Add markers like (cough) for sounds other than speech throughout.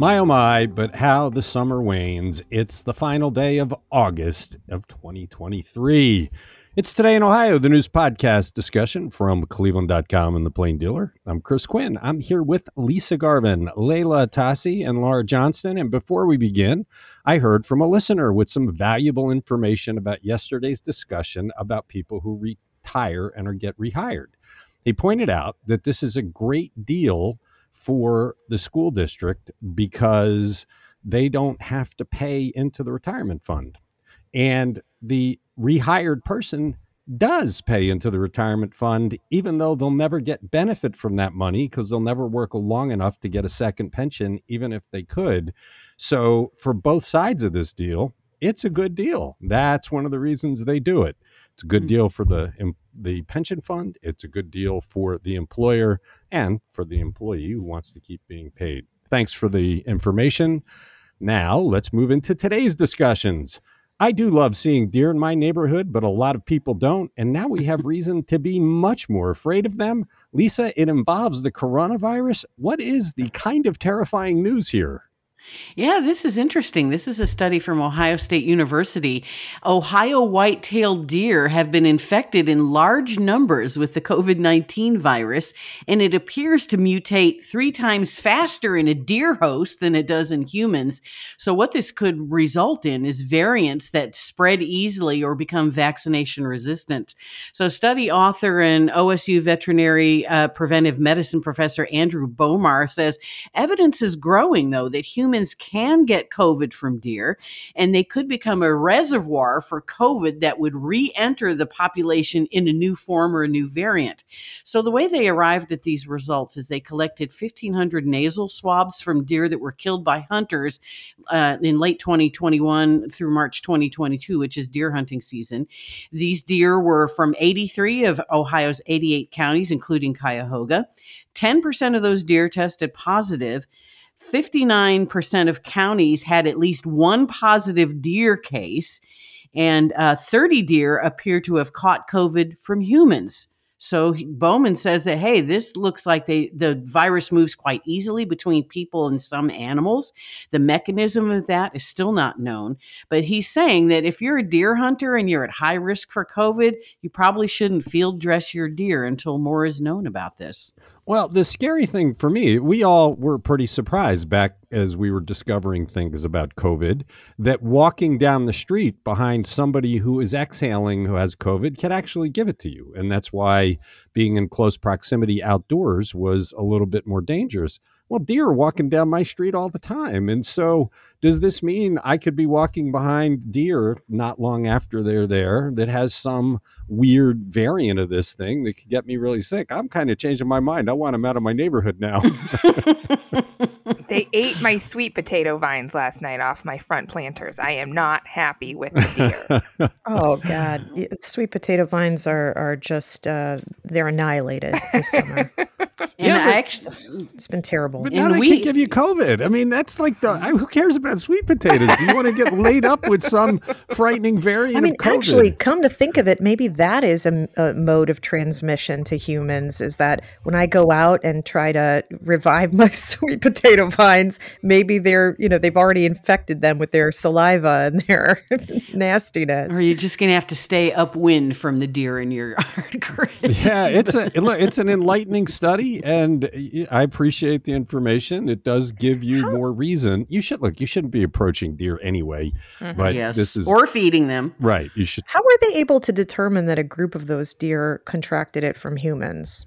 My oh my, but how the summer wanes. It's the final day of August of 2023. It's Today in Ohio, the news podcast discussion from cleveland.com and the Plain Dealer. I'm Chris Quinn. I'm here with Lisa Garvin, Leila Atassi, and Laura Johnston. And before we begin, I heard from a listener with some valuable information about yesterday's discussion about people who retire and or get rehired. He pointed out that this is a great deal for the school district because they don't have to pay into the retirement fund. And the rehired person does pay into the retirement fund, even though they'll never get benefit from that money because they'll never work long enough to get a second pension, even if they could. So, for both sides of this deal, it's a good deal. That's one of the reasons they do it. It's a good hmm. deal for the the pension fund. It's a good deal for the employer and for the employee who wants to keep being paid. Thanks for the information. Now, let's move into today's discussions. I do love seeing deer in my neighborhood, but a lot of people don't. And now we have reason to be much more afraid of them. Lisa, it involves the coronavirus. What is the kind of terrifying news here? Yeah, this is interesting. This is a study from Ohio State University. Ohio white-tailed deer have been infected in large numbers with the COVID-19 virus, and it appears to mutate three times faster in a deer host than it does in humans. So what this could result in is variants that spread easily or become vaccination resistant. So study author and OSU veterinary uh, preventive medicine professor Andrew Bowman says evidence is growing though that humans humans can get COVID from deer, and they could become a reservoir for COVID that would re enter the population in a new form or a new variant. So, the way they arrived at these results is they collected 1,500 nasal swabs from deer that were killed by hunters uh, in late 2021 through March 2022, which is deer hunting season. These deer were from 83 of Ohio's 88 counties, including Cuyahoga. 10% of those deer tested positive. 59% of counties had at least one positive deer case, and uh, 30 deer appear to have caught COVID from humans. So Bowman says that hey, this looks like they the virus moves quite easily between people and some animals. The mechanism of that is still not known, but he's saying that if you're a deer hunter and you're at high risk for COVID, you probably shouldn't field dress your deer until more is known about this. Well, the scary thing for me, we all were pretty surprised back as we were discovering things about COVID that walking down the street behind somebody who is exhaling who has COVID can actually give it to you. And that's why being in close proximity outdoors was a little bit more dangerous. Well, deer are walking down my street all the time. And so, does this mean I could be walking behind deer not long after they're there that has some weird variant of this thing that could get me really sick? I'm kind of changing my mind. I want them out of my neighborhood now. (laughs) they ate my sweet potato vines last night off my front planters. I am not happy with the deer. (laughs) oh God, sweet potato vines are are just uh, they're annihilated this summer. (laughs) and yeah, but, actually, it's been terrible. But now and they we, can give you COVID. I mean, that's like the who cares about sweet potatoes? Do you want to get laid up with some frightening variant? I mean, actually, come to think of it, maybe that is a, a mode of transmission to humans. Is that when I go out and try to revive (laughs) my sweet potato vines, maybe they're you know they've already infected them with their saliva and their (laughs) nastiness. Or you're just gonna have to stay upwind from the deer in your (laughs) yard. yeah, it's a it's an enlightening study, and I appreciate the information. It does give you How? more reason. You should look. You shouldn't be approaching deer anyway, mm-hmm. but yes. this is or feeding them. Right. You should. How were they able to determine that a group of those deer contracted it from humans?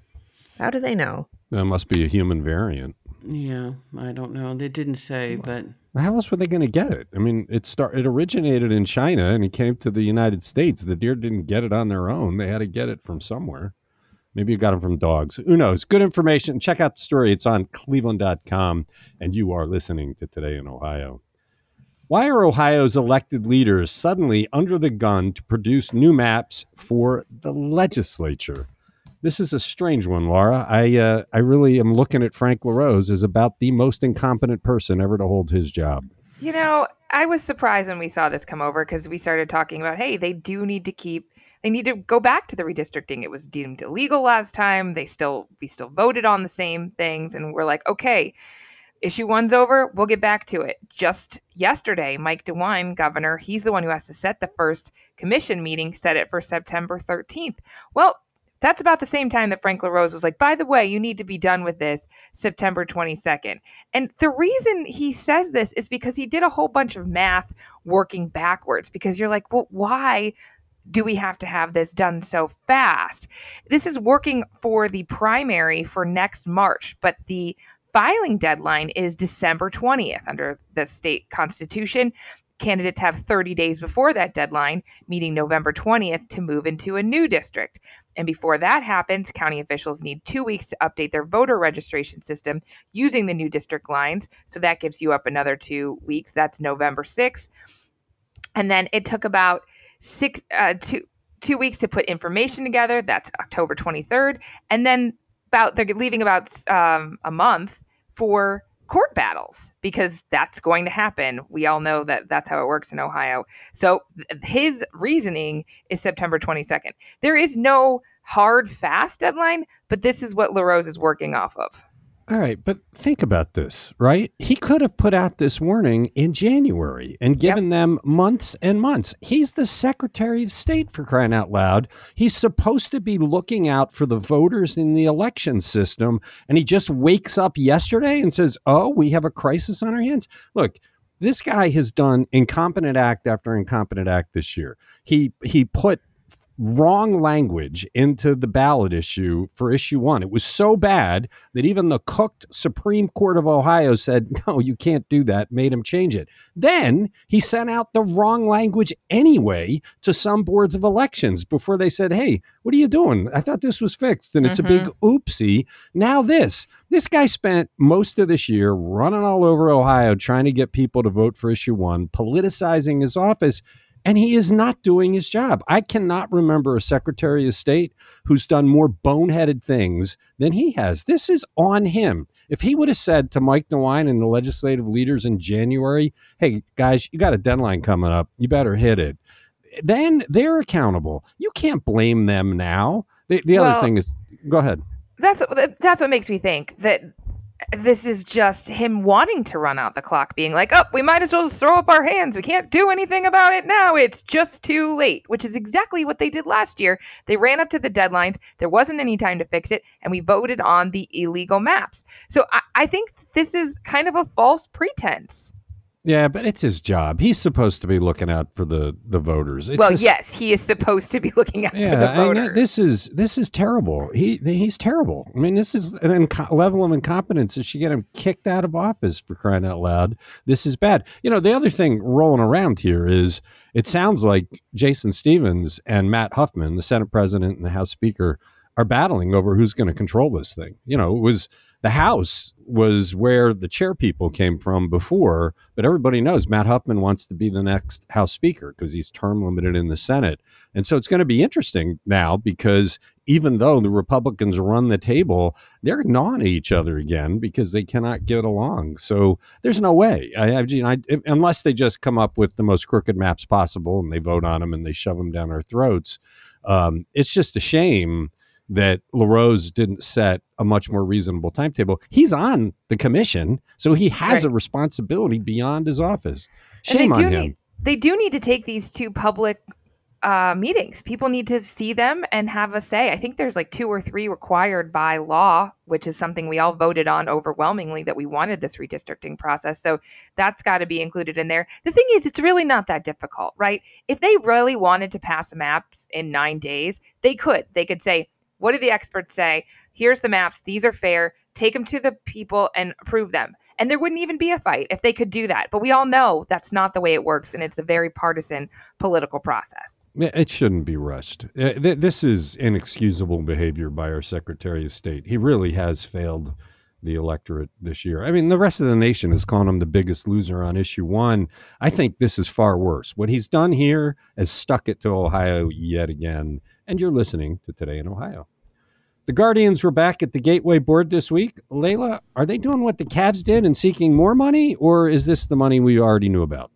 How do they know? That must be a human variant. Yeah, I don't know. They didn't say, but how else were they going to get it? I mean, it start it originated in China and it came to the United States. The deer didn't get it on their own; they had to get it from somewhere. Maybe you got them from dogs. Who knows? Good information. Check out the story. It's on cleveland.com, and you are listening to Today in Ohio. Why are Ohio's elected leaders suddenly under the gun to produce new maps for the legislature? This is a strange one, Laura. I uh, I really am looking at Frank LaRose as about the most incompetent person ever to hold his job. You know, I was surprised when we saw this come over because we started talking about, hey, they do need to keep they need to go back to the redistricting. It was deemed illegal last time. They still we still voted on the same things and we're like, okay, issue one's over. We'll get back to it. Just yesterday, Mike DeWine, governor, he's the one who has to set the first commission meeting, set it for September 13th. Well, that's about the same time that Frank LaRose was like, by the way, you need to be done with this September 22nd. And the reason he says this is because he did a whole bunch of math working backwards, because you're like, well, why do we have to have this done so fast? This is working for the primary for next March, but the filing deadline is December 20th under the state constitution. Candidates have 30 days before that deadline, meeting November 20th, to move into a new district. And before that happens, county officials need two weeks to update their voter registration system using the new district lines. So that gives you up another two weeks. That's November 6th. And then it took about six uh, two two weeks to put information together. That's October 23rd, and then about they're leaving about um, a month for court battles because that's going to happen. We all know that that's how it works in Ohio. So his reasoning is September 22nd. There is no hard fast deadline, but this is what LaRose is working off of. All right, but think about this, right? He could have put out this warning in January and given yep. them months and months. He's the Secretary of State for crying out loud. He's supposed to be looking out for the voters in the election system, and he just wakes up yesterday and says, "Oh, we have a crisis on our hands." Look, this guy has done incompetent act after incompetent act this year. He he put wrong language into the ballot issue for issue one. It was so bad that even the cooked Supreme Court of Ohio said, (laughs) no, you can't do that, made him change it. Then he sent out the wrong language anyway to some boards of elections before they said, hey, what are you doing? I thought this was fixed and it's mm-hmm. a big mm-hmm. oopsie. Now, this. This guy spent most of this year running all over Ohio trying to get people to vote for issue one, politicizing his office and he is not doing his job. I cannot remember a Secretary of State who's done more boneheaded things than he has. This is on him. If he would have said to Mike DeWine and the legislative leaders in January, hey, guys, you got a deadline coming up, you better hit it, then they're accountable. You can't blame them now. The, the well, other thing is, go ahead. That's that's what makes me think that this is just him wanting to run out the clock, being like, oh, we might as well just throw up our hands. We can't do anything about it now. It's just too late, which is exactly what they did last year. They ran up to the deadlines. There wasn't any time to fix it, and we voted on the illegal maps. So I, I think this is kind of a false pretense. Yeah, but it's his job. He's supposed to be looking out for the the voters. It's well, yes, he is supposed to be (laughs) looking out yeah, for the voters. I this is this is terrible. He he's terrible. I mean, this is an inco- level of incompetence that should get him kicked out of office for crying out loud. This is bad. You know, the other thing rolling around here is it sounds like Jason Stephens and Matt Huffman, the Senate President and the House Speaker, are battling over who's going to control this thing. You know, it was the House was where the chair people came from before, but everybody knows Matt Huffman wants to be the next House Speaker because he's term limited in the Senate. And so it's going to be interesting now because even though the Republicans run the table, they're gnawing at each other again because they cannot get along. So there's no way, I, I, you know, I, unless they just come up with the most crooked maps possible and they vote on them and they shove them down our throats. Um, it's just a shame that LaRose didn't set a much more reasonable timetable. He's on the commission, so he has right. a responsibility beyond his office. Shame on him. Need, they do need to take these two public uh, meetings. People need to see them and have a say. I think there's like two or three required by law, which is something we all voted on overwhelmingly that we wanted this redistricting process. So that's got to be included in there. The thing is, it's really not that difficult, right? If they really wanted to pass maps in nine days, they could. They could say, what do the experts say? Here's the maps. These are fair. Take them to the people and approve them. And there wouldn't even be a fight if they could do that. But we all know that's not the way it works. And it's a very partisan political process. It shouldn't be rushed. Uh, this is inexcusable behavior by our Secretary of State. He really has failed the electorate this year. I mean, the rest of the nation is calling him the biggest loser on issue one. I think this is far worse. What he's done here has stuck it to Ohio yet again. And you're listening to Today in Ohio. The Guardians were back at the Gateway board this week. Leila, are they doing what the Cavs did and seeking more money, or is this the money we already knew about?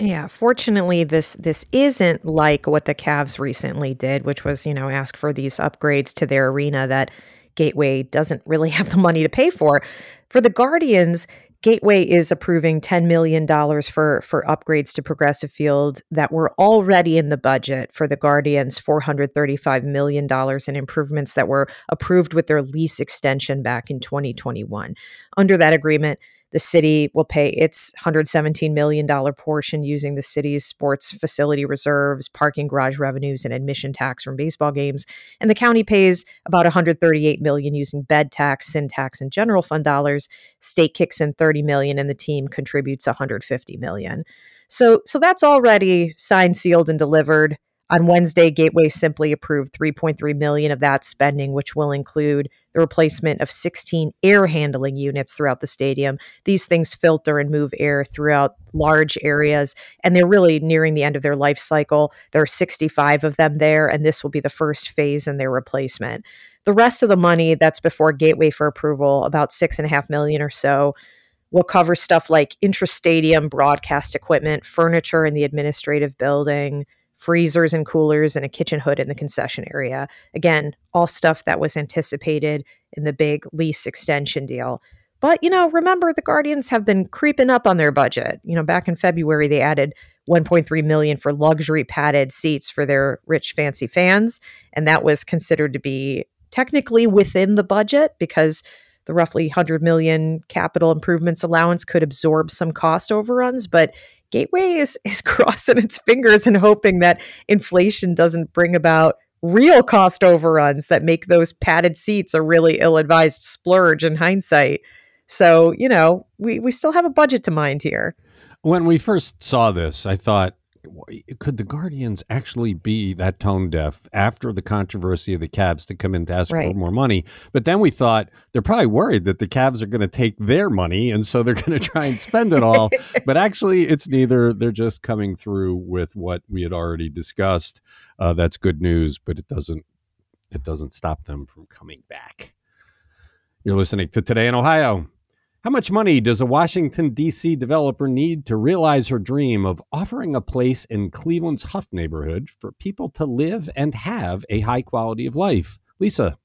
Yeah, fortunately this this isn't like what the Cavs recently did, which was, you know, ask for these upgrades to their arena that Gateway doesn't really (laughs) have the money to pay for. For the Guardians, Gateway is approving $10 million for, for upgrades to Progressive Field that were already in the budget for the Guardians, $435 million in improvements that were approved with their lease extension back in 2021. Under that agreement, the city will pay its $117 million portion using the city's sports facility reserves, parking garage revenues, and admission tax from baseball games. And the county pays about 138 million using bed tax, sin tax, and general fund dollars. State kicks in 30 million, and the team contributes 150 million. So, so that's already signed, sealed, and delivered. On Wednesday, Gateway simply approved 3.3 million of that spending, which will include the replacement of 16 air handling units throughout the stadium. These things filter and move air throughout large areas, and they're really nearing the end of their life cycle. There are 65 of them there, and this will be the first phase in their replacement. The rest of the money that's before Gateway for approval, about six and a half million or so, will cover stuff like intra-stadium broadcast equipment, furniture in the administrative building, freezers and coolers, and a kitchen hood in the concession area. Again, all stuff that was anticipated in the big lease extension deal. But, you know, remember the Guardians have been creeping up on their budget. You know, back in February they added 1.3 million for luxury padded seats for their rich fancy fans, and that was considered to be technically within the budget because the roughly 100 million capital improvements allowance could absorb some cost overruns, but Gateway is (laughs) is crossing its fingers and hoping that inflation doesn't bring about real cost overruns that make those padded seats a really ill-advised splurge in hindsight. So, you know, we we still have a budget to mind here. When we first saw this, I thought could the Guardians actually be that tone deaf after the controversy of the Cavs to come in to ask right. for more money? But then we thought they're probably worried that the Cavs are going to take their money and so they're going to try and spend it all. (laughs) but actually, it's neither. They're just coming through with what we had already discussed. Uh, that's good news, but it doesn't it doesn't stop them from coming back. You're listening to Today in Ohio. How much money does a Washington, D.C. developer need to realize her dream of offering a place in Cleveland's Hough neighborhood for people to live and have a high quality of life? Lisa.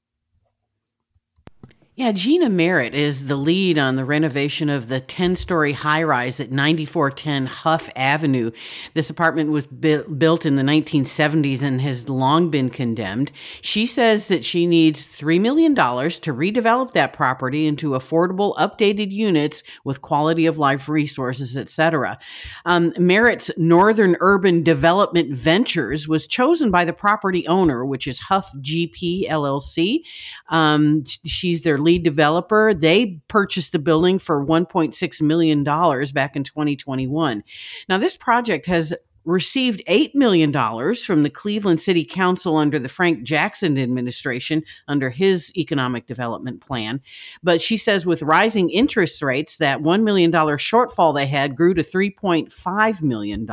Yeah, Gina Merritt is the lead on the renovation of the 10 story high rise at 9410 Hough Avenue. This apartment was bu- built in the 1970s and has long been condemned. She says that she needs $3 million to redevelop that property into affordable, updated units with quality of life resources, etc. Um, Merritt's Northern Urban Development Ventures was chosen by the property owner, which is Hough GP LLC. Um, she's their lead developer. They purchased the building for $1.6 million back in 2021. Now, this project has received $8 million from the Cleveland City Council under the Frank Jackson administration under his economic development plan. But she says with rising interest rates, that $1 million shortfall they had grew to $3.5 million.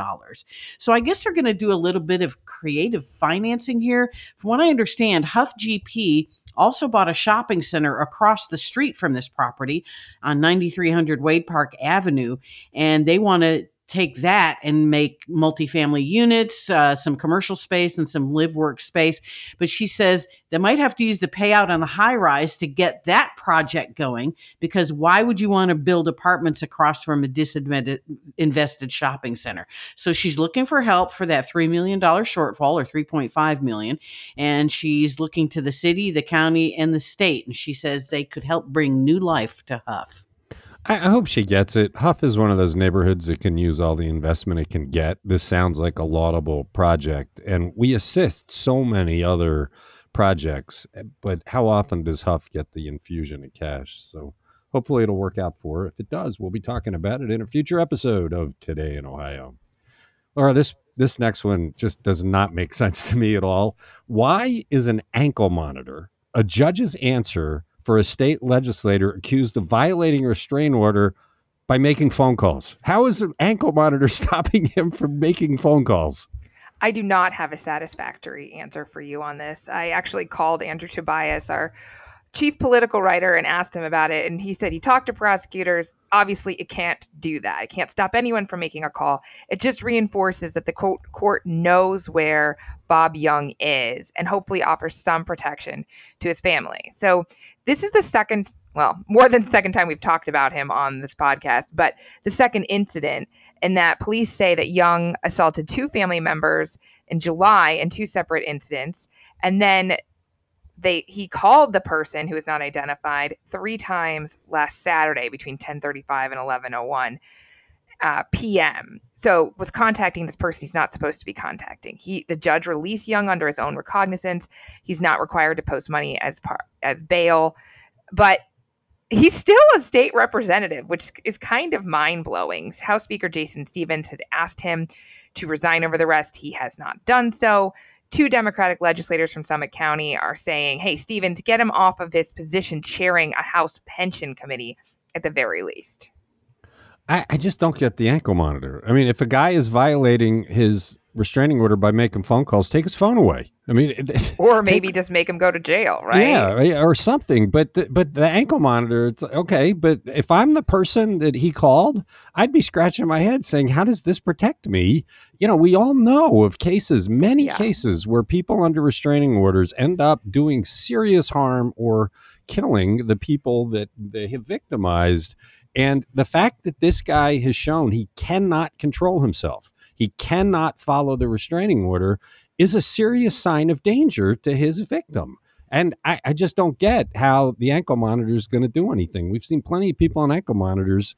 So I guess they're going to do a little bit of creative financing here. From what I understand, Hough GP also bought a shopping center across the street from this property on 9300 Wade Park Avenue. And they want to take that and make multifamily units, uh, some commercial space, and some live work space. But she says they might have to use the payout on the high rise to get that project going because why would you want to build apartments across from a disinvested shopping center? So she's looking for help for that $3 million shortfall or 3.5 million. And she's looking to the city, the county, and the state. And she says they could help bring new life to Hough. I, hope she gets it. Hough is one of those neighborhoods that can use all the investment it can get. This sounds like a laudable project, and we assist so many other projects. But how often does Hough get the infusion of cash? So hopefully it'll work out for her. If it does, we'll be talking about it in a future episode of Today in Ohio. Or this this next one just does not make (laughs) sense to me at all. Why is an ankle monitor a judge's answer for a state legislator accused of violating a restraining order by making phone calls? How is an ankle monitor (laughs) stopping him from making phone calls? I do not have a satisfactory answer for you on this. I actually called Andrew Tobias, our chief political writer and asked him about it and he said he talked to prosecutors. Obviously it can't do that. It can't stop anyone from making a call. It just reinforces that the court, court knows where bob young is and hopefully offers some protection to his family. So this is the second well more than the second time we've talked about him on this podcast but the second incident in that police say that young assaulted two family members in july in two separate incidents. And then they he called the person who was not identified three times last Saturday between 10:35 and 11:01 uh, p.m. So was contacting this person he's not supposed to be contacting. He the judge released Young under his own recognizance. He's not required to post money as part as bail, but he's still a state representative, which is kind of mind blowing. House Speaker Jason Stephens has asked him to resign over the rest. He has not done so two Democratic legislators from Summit County are saying, hey, Stephens, get him off of his position chairing a House pension committee at the very least. I, I, just don't get the ankle monitor. I mean, if a guy is violating his restraining order by making phone calls, take his phone away. I mean, (laughs) or maybe take, just make him go to jail, right? Yeah, or something. But the, but the ankle monitor, it's okay. But if I'm the person that he called, I'd be scratching my head saying, "How does this protect me?" You know, we all know of cases, many yeah. cases where people under restraining orders end up doing serious harm or killing the people that they have victimized. And the fact that this guy has shown he cannot control himself, he cannot follow the restraining order, is a serious sign of danger to his victim. And I, I just don't get how the ankle monitor is going to do anything. We've seen plenty of people on ankle monitors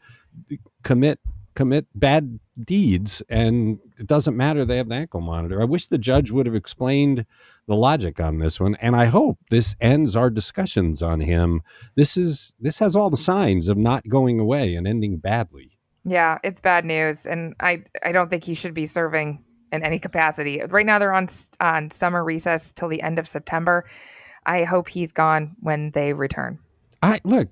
commit commit bad deeds, and it doesn't matter they have the ankle monitor. I wish the judge would have explained the logic on this one, and I hope this ends our discussions on him. This is this has all the signs of not going away and ending badly. Yeah, it's bad news, and I I don't think he should be serving in any capacity. Right now, they're on on summer recess till the end of September. I hope he's gone when they return. I look,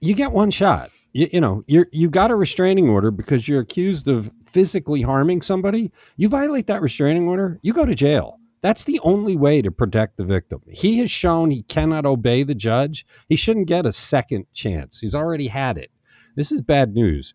you get one shot. You, you know, you're you got a restraining order because you're accused of physically harming somebody. You violate that restraining order, you go to jail. That's the only way to protect the victim. He has shown he cannot obey the judge. He shouldn't get a second chance. He's already had it. This is bad news.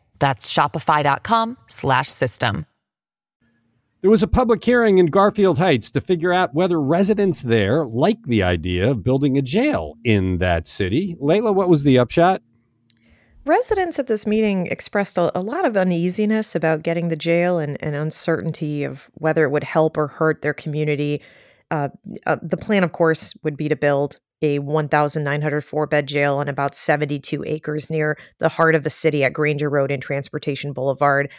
That's shopify.com slash system. There was a public hearing in Garfield Heights to figure out whether residents there like the idea of building a jail in that city. Leila, what was the upshot? Residents at this meeting expressed a, a lot of uneasiness about getting the jail and, and, uncertainty of whether it would help or hurt their community. Uh, uh, the plan, of course, would be to build a 1,904 bed jail on about 72 acres near the heart of the city at Granger Road and Transportation Boulevard.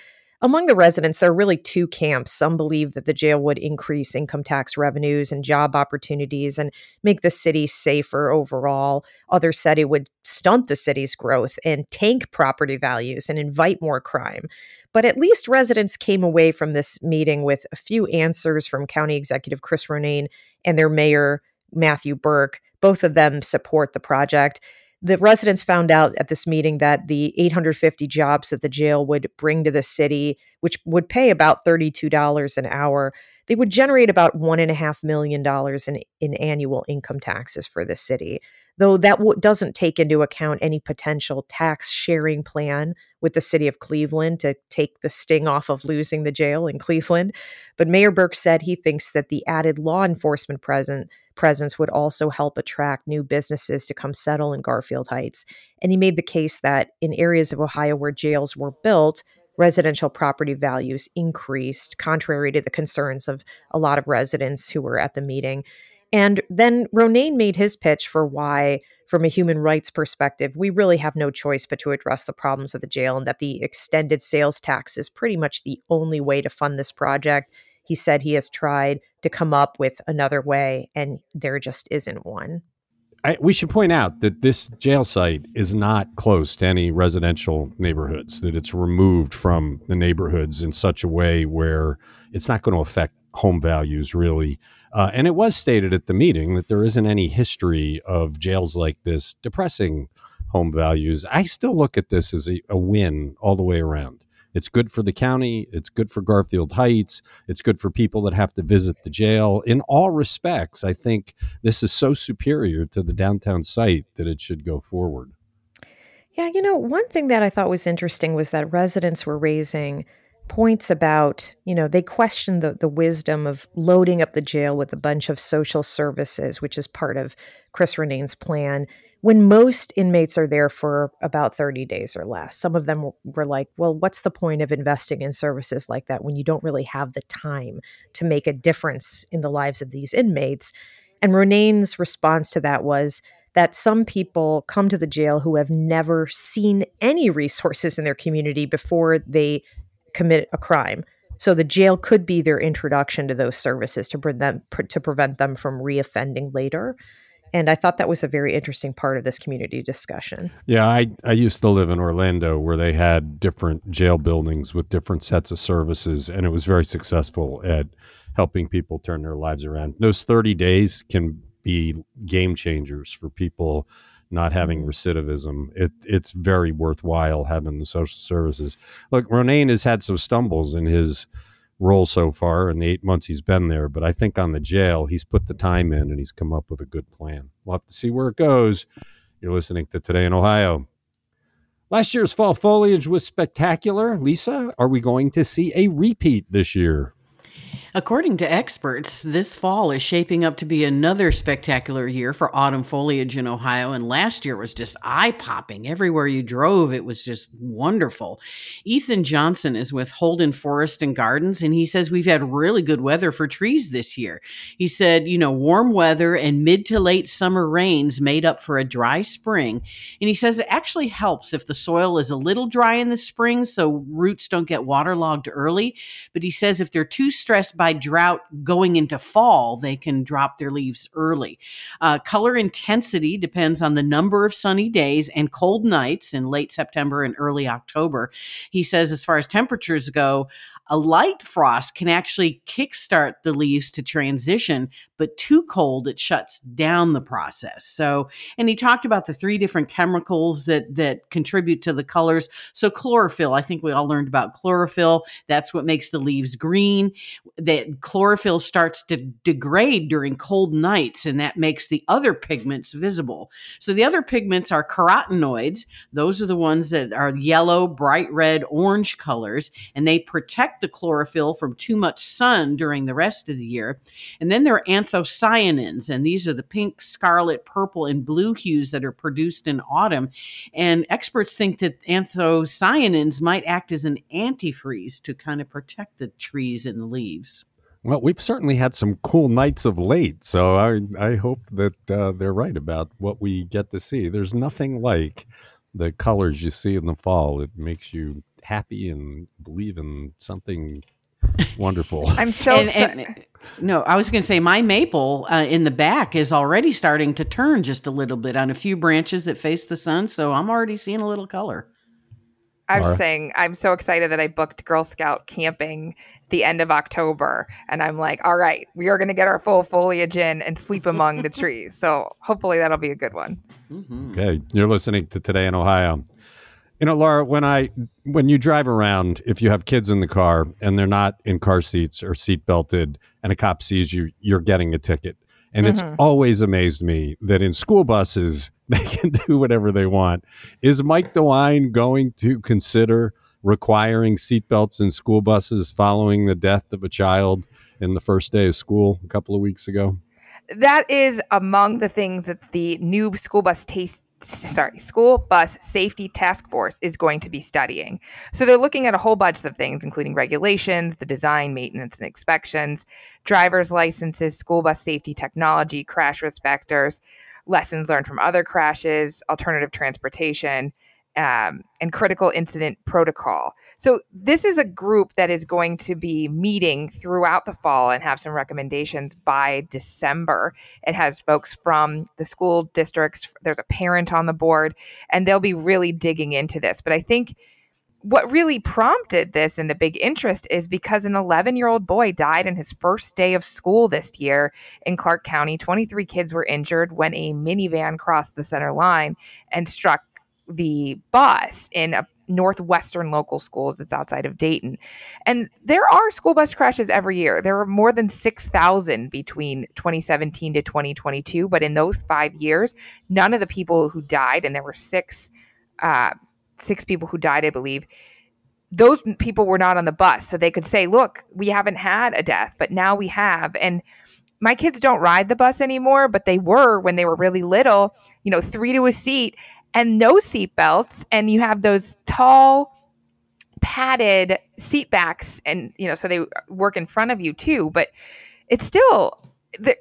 Among the residents, there are really two camps. Some believe that the jail would increase income tax revenues and job opportunities and make the city safer overall. Others said it would stunt the city's growth and tank property values and invite more crime. But at least residents came away from this meeting with a few answers from County Executive Chris Ronayne and their mayor, Matthew Burke. Both of them support the project the residents found out at this meeting that the 850 jobs that the jail would bring to the city, which would pay about $32 an hour, they would generate about $1.5 million in, in annual income taxes for the city. Though that w- doesn't take into account any potential tax sharing plan with the city of Cleveland to take the sting off of losing the jail in Cleveland. But Mayor Burke said he thinks that the added law enforcement present presence would also help attract new businesses to come settle in Garfield Heights. And he made the case that in areas of Ohio where jails were built, residential property values increased, contrary to the concerns of a lot of residents who were at the meeting. And then Ronayne made his pitch for why, from a human rights perspective, we really have no choice but to address the problems of the jail and that the extended sales tax is pretty much the only way to fund this project. He said he has tried to come up with another way, and there just isn't one. I, we should point out that this jail site is not close to any residential neighborhoods, that it's removed from the neighborhoods in such a way where it's not going to affect home values really. Uh, and it was stated at the meeting that there isn't any history of jails like this depressing home values. I still look at this as a, a win all the way around. It's good for the county. It's good for Garfield Heights. It's good for people that have to visit the jail. In all respects, I think this is so superior to the downtown site that it should go forward. Yeah, you know, one thing that I thought was interesting was that residents were raising points about, you know, they question the, the wisdom of loading up the jail with a bunch of social services, which is part of Chris Ronayne's plan, when most inmates are there for about 30 days or less. Some of them were like, well, what's the point of investing in services like that when you don't really have the time to make a difference in the lives of these inmates? And Ronayne's response to that was, that some people come to the jail who have never seen any resources in their community before they commit a crime. So the jail could be their introduction to those services to prevent to prevent them from reoffending later. And I thought that was a very interesting part of this community discussion. Yeah, I, I used to live in Orlando where they had different jail buildings with different sets of services, and it was very successful at helping people turn their lives around. Those 30 days can be game changers for people not having mm-hmm. recidivism. It, it's very worthwhile having the social services. Look, Ronayne has had some stumbles in his role so far in the eight months he's been there, but I think on the jail, he's put the time in and he's come up with a good plan. We'll have to see where it goes. You're listening to Today in Ohio. Last year's fall foliage was spectacular. Lisa, are we going to see a repeat this year? According to experts, this fall is shaping up to be another spectacular year for autumn foliage in Ohio, and last year was just eye popping. Everywhere you drove, it was just wonderful. Ethan Johnson is with Holden Forest and Gardens, and he says we've had really good weather for trees this year. He said, you know, warm weather and mid to late summer rains made up for a dry spring. And he says it actually helps if the soil is a little dry in the spring so roots don't get waterlogged early. But he says if they're too stressed by drought going into fall, they can drop their leaves early. Uh, color intensity depends on the number of sunny days and cold nights in late September and early October. He says, as far as temperatures go, a light frost can actually kickstart the leaves to transition, but too cold, it shuts down the process. So, and he talked about the three different chemicals that that contribute to the colors. So, chlorophyll, I think we all learned about chlorophyll. That's what makes the leaves green. That chlorophyll starts to degrade during cold nights, and that makes the other pigments visible. So, the other pigments are carotenoids. Those are the ones that are yellow, bright red, orange colors, and they protect the chlorophyll from too much sun during the rest of the year. And then there are anthocyanins, and these are the pink, scarlet, purple, and blue hues that are produced in autumn. And experts think that anthocyanins might act as an antifreeze to kind of protect the trees and the leaves. Well, we've certainly had some cool nights of late, so I I hope that uh, they're right about what we get to see. There's nothing like the colors you see in the fall. It makes you happy and believe in something wonderful. (laughs) I'm so and, and, no, I was going to say my maple uh, in the back is already starting to turn just a little bit on a few branches that face the sun, so I'm already seeing a little color. I was saying I'm so excited that I booked Girl Scout camping the end of October, and I'm like, all right, we are going to get our full foliage in and sleep among the (laughs) trees. So hopefully that'll be a good one. Mm-hmm. Okay, you're listening to Today in Ohio. You know, Laura, when I when you drive around, if you have kids in the car and they're not in car seats or seat belted, and a cop sees you, you're getting a ticket. And mm-hmm. it's always amazed me that in school buses (laughs) they can do whatever they want. Is Mike DeWine going to consider requiring seatbelts in school buses following the death of a child in the first day of school a couple of weeks ago? That is among the things that the new school bus taste sorry, School Bus Safety Task Force is going to be studying. So they're looking at a whole bunch of things, including regulations, the design, maintenance, and inspections, driver's licenses, school bus safety technology, crash risk factors, lessons learned from other crashes, alternative transportation, um, and critical incident protocol. So, this is a group that is going to be meeting throughout the fall and have some recommendations by December. It has folks from the school districts, there's a parent on the board, and they'll be really digging into this. But I think what really prompted this and the big interest is because an 11 year old boy died in his first day of school this year in Clark County. 23 kids were injured when a minivan crossed the center line and struck the bus in a northwestern local schools that's outside of Dayton. And there are school bus crashes every year. There were more than 6,000 between 2017 to 2022, but in those 5 years, none of the people who died and there were 6 uh, six people who died, I believe. Those people were not on the bus, so they could say, "Look, we haven't had a death, but now we have." And my kids don't ride the bus anymore, but they were when they were really little, you know, three to a seat and no seat belts. And you have those tall, padded seat backs. And, you know, so they work in front of you too. But it's still,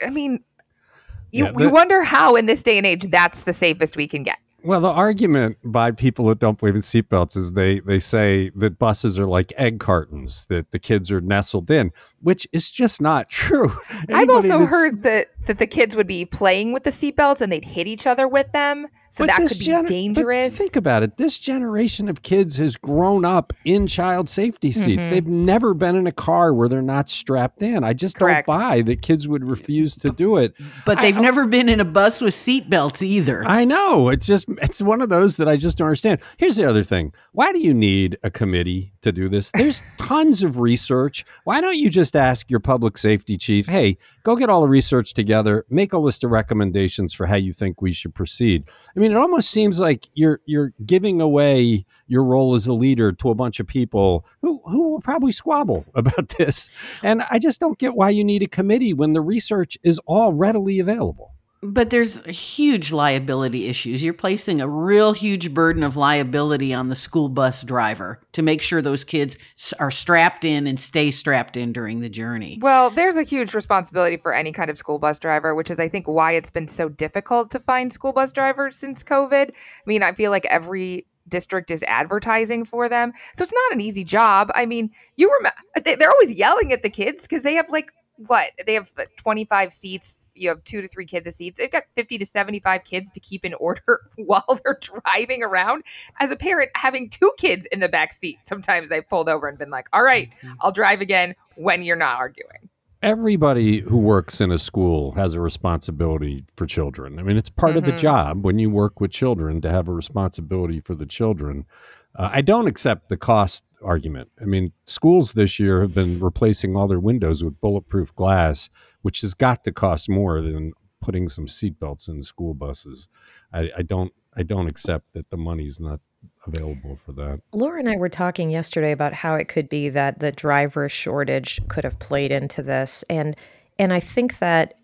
I mean, you, yeah, the, you wonder how in this day and age that's the safest we can get. Well, the argument by people that don't believe in seatbelts is they they say that buses are like egg cartons that the kids are nestled in, which is just not true. Anybody I've also heard that that the kids would be playing with the seatbelts and they'd hit each other with them. So but that could be gener- dangerous. think about it. This generation of kids has grown up in child safety seats. Mm-hmm. They've never been in a car where they're not strapped in. I just Correct. don't buy that kids would refuse to do it. But they've I, never been in a bus with seatbelts either. I know. It's just it's one of those that I just don't understand. Here's the other thing. Why do you need a committee to do this? There's tons of research. Why don't you just ask your public safety chief, "Hey, go get all the research together, make a list of recommendations for how you think we should proceed." I mean, it almost seems like you're you're giving away your role as a leader to a bunch of people who who will probably squabble (laughs) about this. And I just don't get why you need a committee when the research is all readily available. But there's huge liability issues. You're placing a real huge burden of liability on the school bus driver to make sure those kids are strapped in and stay strapped in during the journey. Well, there's a huge responsibility for any kind of school bus driver, which is, I think, why it's been so difficult to find school bus drivers since COVID. I mean, I feel like every district is advertising for them. So it's not an easy job. I mean, you remember, they're always yelling at the kids because they have like what they have 25 seats you have two to three kids a seat they've got 50 to 75 kids to keep in (laughs) order while they're driving around as a parent having two kids in the back seat sometimes i've pulled over and been like all right, mm-hmm. i'll drive again when you're not arguing everybody who works in a school has a responsibility for children i mean it's part mm-hmm. of the mm-hmm. job when you work with children to have a responsibility for the children uh, I don't accept the cost argument. I mean, schools this year have been replacing all their windows with bulletproof glass, which has got to cost more than putting some seatbelts in school buses. I, I don't. I don't accept that the money's not available for that. Laura and I were talking yesterday about how it could be that the driver shortage could have played into this, and and I think that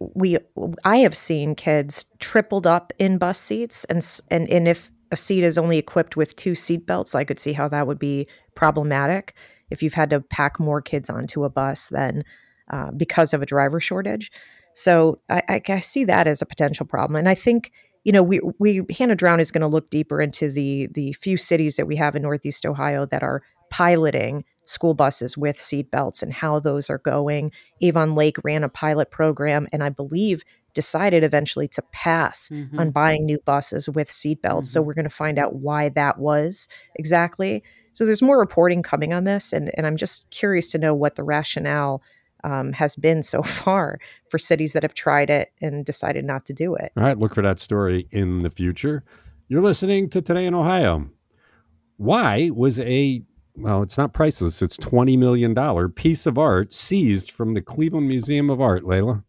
we I have seen kids tripled up in bus seats, and and and if a seat is only equipped with two seat belts, I could see how that would be problematic if you've had to pack more kids onto a bus than uh, because of a driver shortage. So I, I, I, see that as a potential problem, and I think you know we we Hannah Drown is going to look deeper into the the few cities that we have in Northeast Ohio that are piloting school buses with seat belts and how those are going. Avon Lake ran a pilot program, and I believe decided eventually to pass mm-hmm. on buying new buses with seatbelts. Mm-hmm. So we're going to find out why that was exactly. So there's more reporting coming on this, and, and I'm just curious to know what the rationale um, has been so (laughs) far for cities that have tried it and decided not to do it. All right, look for that story in the future. You're listening to Today in Ohio. Why was a well, it's not priceless. It's $20 million piece of art seized from the Cleveland Museum of Art, Leila.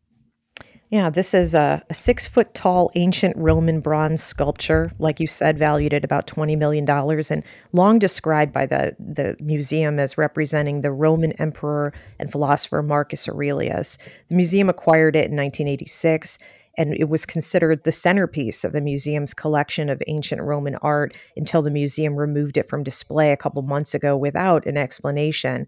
Yeah, this is a, a, six foot tall ancient Roman bronze sculpture, like you said, valued at about $20 million and long described by the, the museum as representing the Roman emperor and philosopher Marcus Aurelius. The museum acquired it in 1986 and it was considered the centerpiece of the museum's collection of ancient Roman art until the museum removed it from display a couple months ago without an explanation.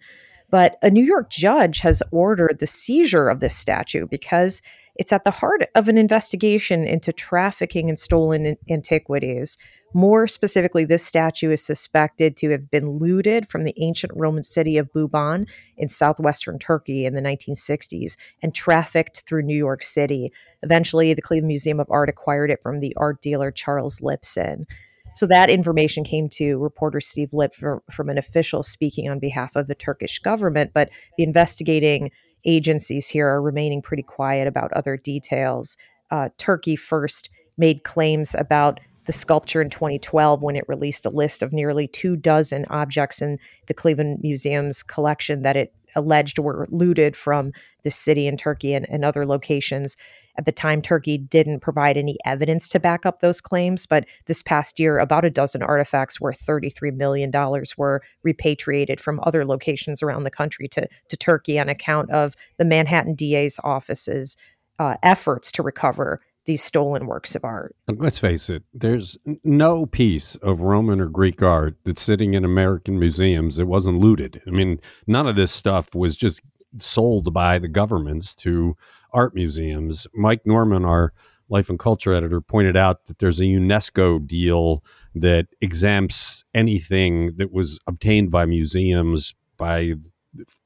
But a New York judge has ordered the seizure of this statue because it's at the heart of an investigation into trafficking in stolen antiquities. More specifically, this statue is suspected to have been looted from the ancient Roman city of Bubon in southwestern Turkey in the 1960s and trafficked through New York City. Eventually, the Cleveland Museum of Art acquired it from the art dealer Charles Lipson. So that information came to reporter Steve Litt from, from an official speaking on behalf of the Turkish government, but the investigating agencies here are remaining pretty quiet about other details. Uh, Turkey first made claims about the sculpture in 2012 when it released a list of nearly two dozen objects in the Cleveland Museum's collection that it alleged were looted from the city in Turkey and, and other locations. At the time, Turkey didn't provide any evidence to back up those claims, but this past year, about a dozen artifacts worth $33 million were repatriated from other locations around the country to, to Turkey on account of the Manhattan DA's office's uh, efforts to recover these stolen works of art. Let's face it, there's no piece of Roman or Greek art that's sitting in American museums that wasn't looted. I mean, none of this stuff was just sold by the governments to art museums. Mike Norman, our life and culture editor, pointed out that there's a UNESCO deal that exempts anything that was obtained by museums by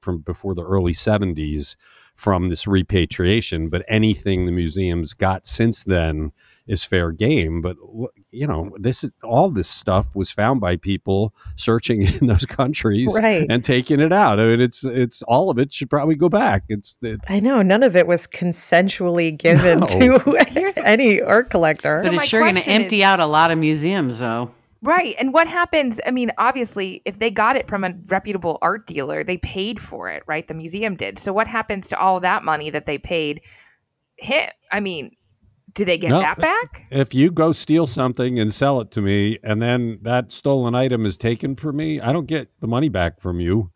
from before the early 70s from this repatriation, but anything the museums got since then is fair game. But you know, this is all this stuff was found by people searching (laughs) in those countries right. and taking it out. I mean, it's it's all of it should probably go back. It's it, I know none of it was consensually (laughs) given no. to (laughs) any art collector. But so it's sure going to empty is, out a lot of museums, though. Right. And what happens? I mean, obviously, if they got it from a reputable art dealer, they paid for it, right? The museum did. So what happens to all that money that they paid? Hit. I mean, do they get no, that back? If you go steal something and sell it to me, and then that stolen item is taken from me, I don't get the money back from you.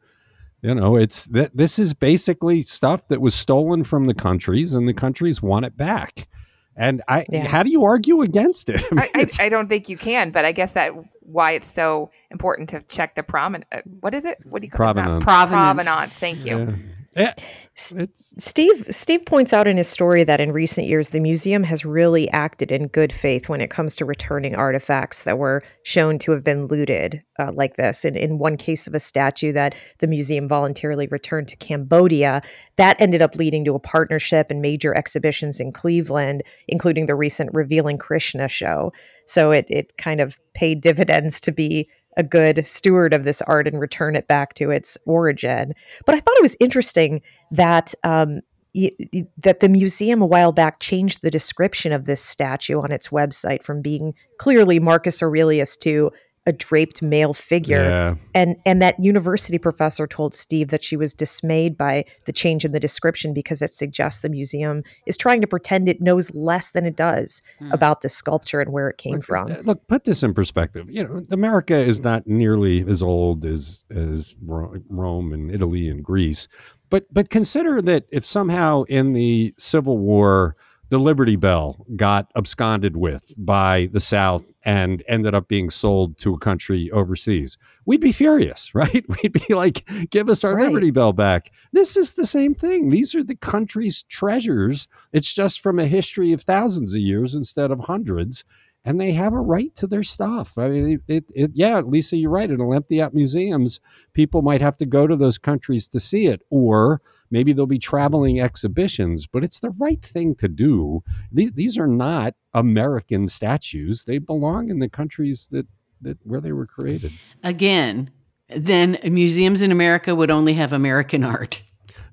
You know, it's that this is basically stuff that was stolen from the countries, and the countries want it back. And I, yeah. how do you argue against it? (laughs) I, mean, I, I, I, don't think you can, but I guess that why it's so important to check the prominent. Uh, what is it? What do you call provenance? it? Provenance. Provenance. Thank you. Yeah. Yeah. Steve Steve points out in his story that in recent years the museum has really acted in good faith when it comes to returning artifacts that were shown to have been looted uh, like this. In in one case of a statue that the museum voluntarily returned to Cambodia, that ended up leading to a partnership and major exhibitions in Cleveland, including the recent Revealing Krishna show. So it it kind of paid dividends to be a good steward of this art and return it back to its origin. But I thought it was interesting that um, y- y- that the museum a while back changed the description of this statue on its website from being clearly Marcus Aurelius to a draped male figure yeah. and and that university professor told steve that she was dismayed by the change in the description because it suggests the museum is trying to pretend it knows less than it does mm. about the sculpture and where it came look, from uh, look put this in perspective you know america is not nearly as old as as rome and italy and greece but but consider that if somehow in the civil war the Liberty Bell got absconded with by the South and ended up being sold to a country overseas. We'd be furious, (laughs) right? We'd be like, give us our right. Liberty Bell back. This is the same thing. These are the country's treasures. It's just from a history of thousands of years instead of hundreds. And they have a right to their stuff. I mean, it, it, yeah, Lisa, you're right. It'll empty out museums. People might have to go to those countries to see it, or Maybe they'll be traveling exhibitions, but it's the right thing to do. These, these are not American statues. They belong in the countries that, that where they were created. Again, then museums in America would only have American art.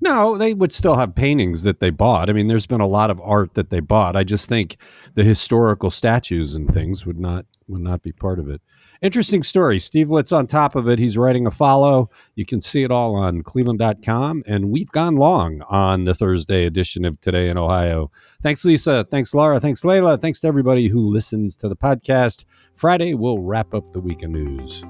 No, they would still have paintings that they bought. I mean, there's been a lot of art that they bought. I just think the historical statues and things would not would not be part of it. Interesting story. Steve Litt's on top of it. He's writing a follow. You can see it all on cleveland.com. And we've gone long on the Thursday edition of Today in Ohio. Thanks, Lisa. Thanks, Laura. Thanks, Leila. Thanks to everybody who listens to the podcast. Friday, we'll wrap up the week of news.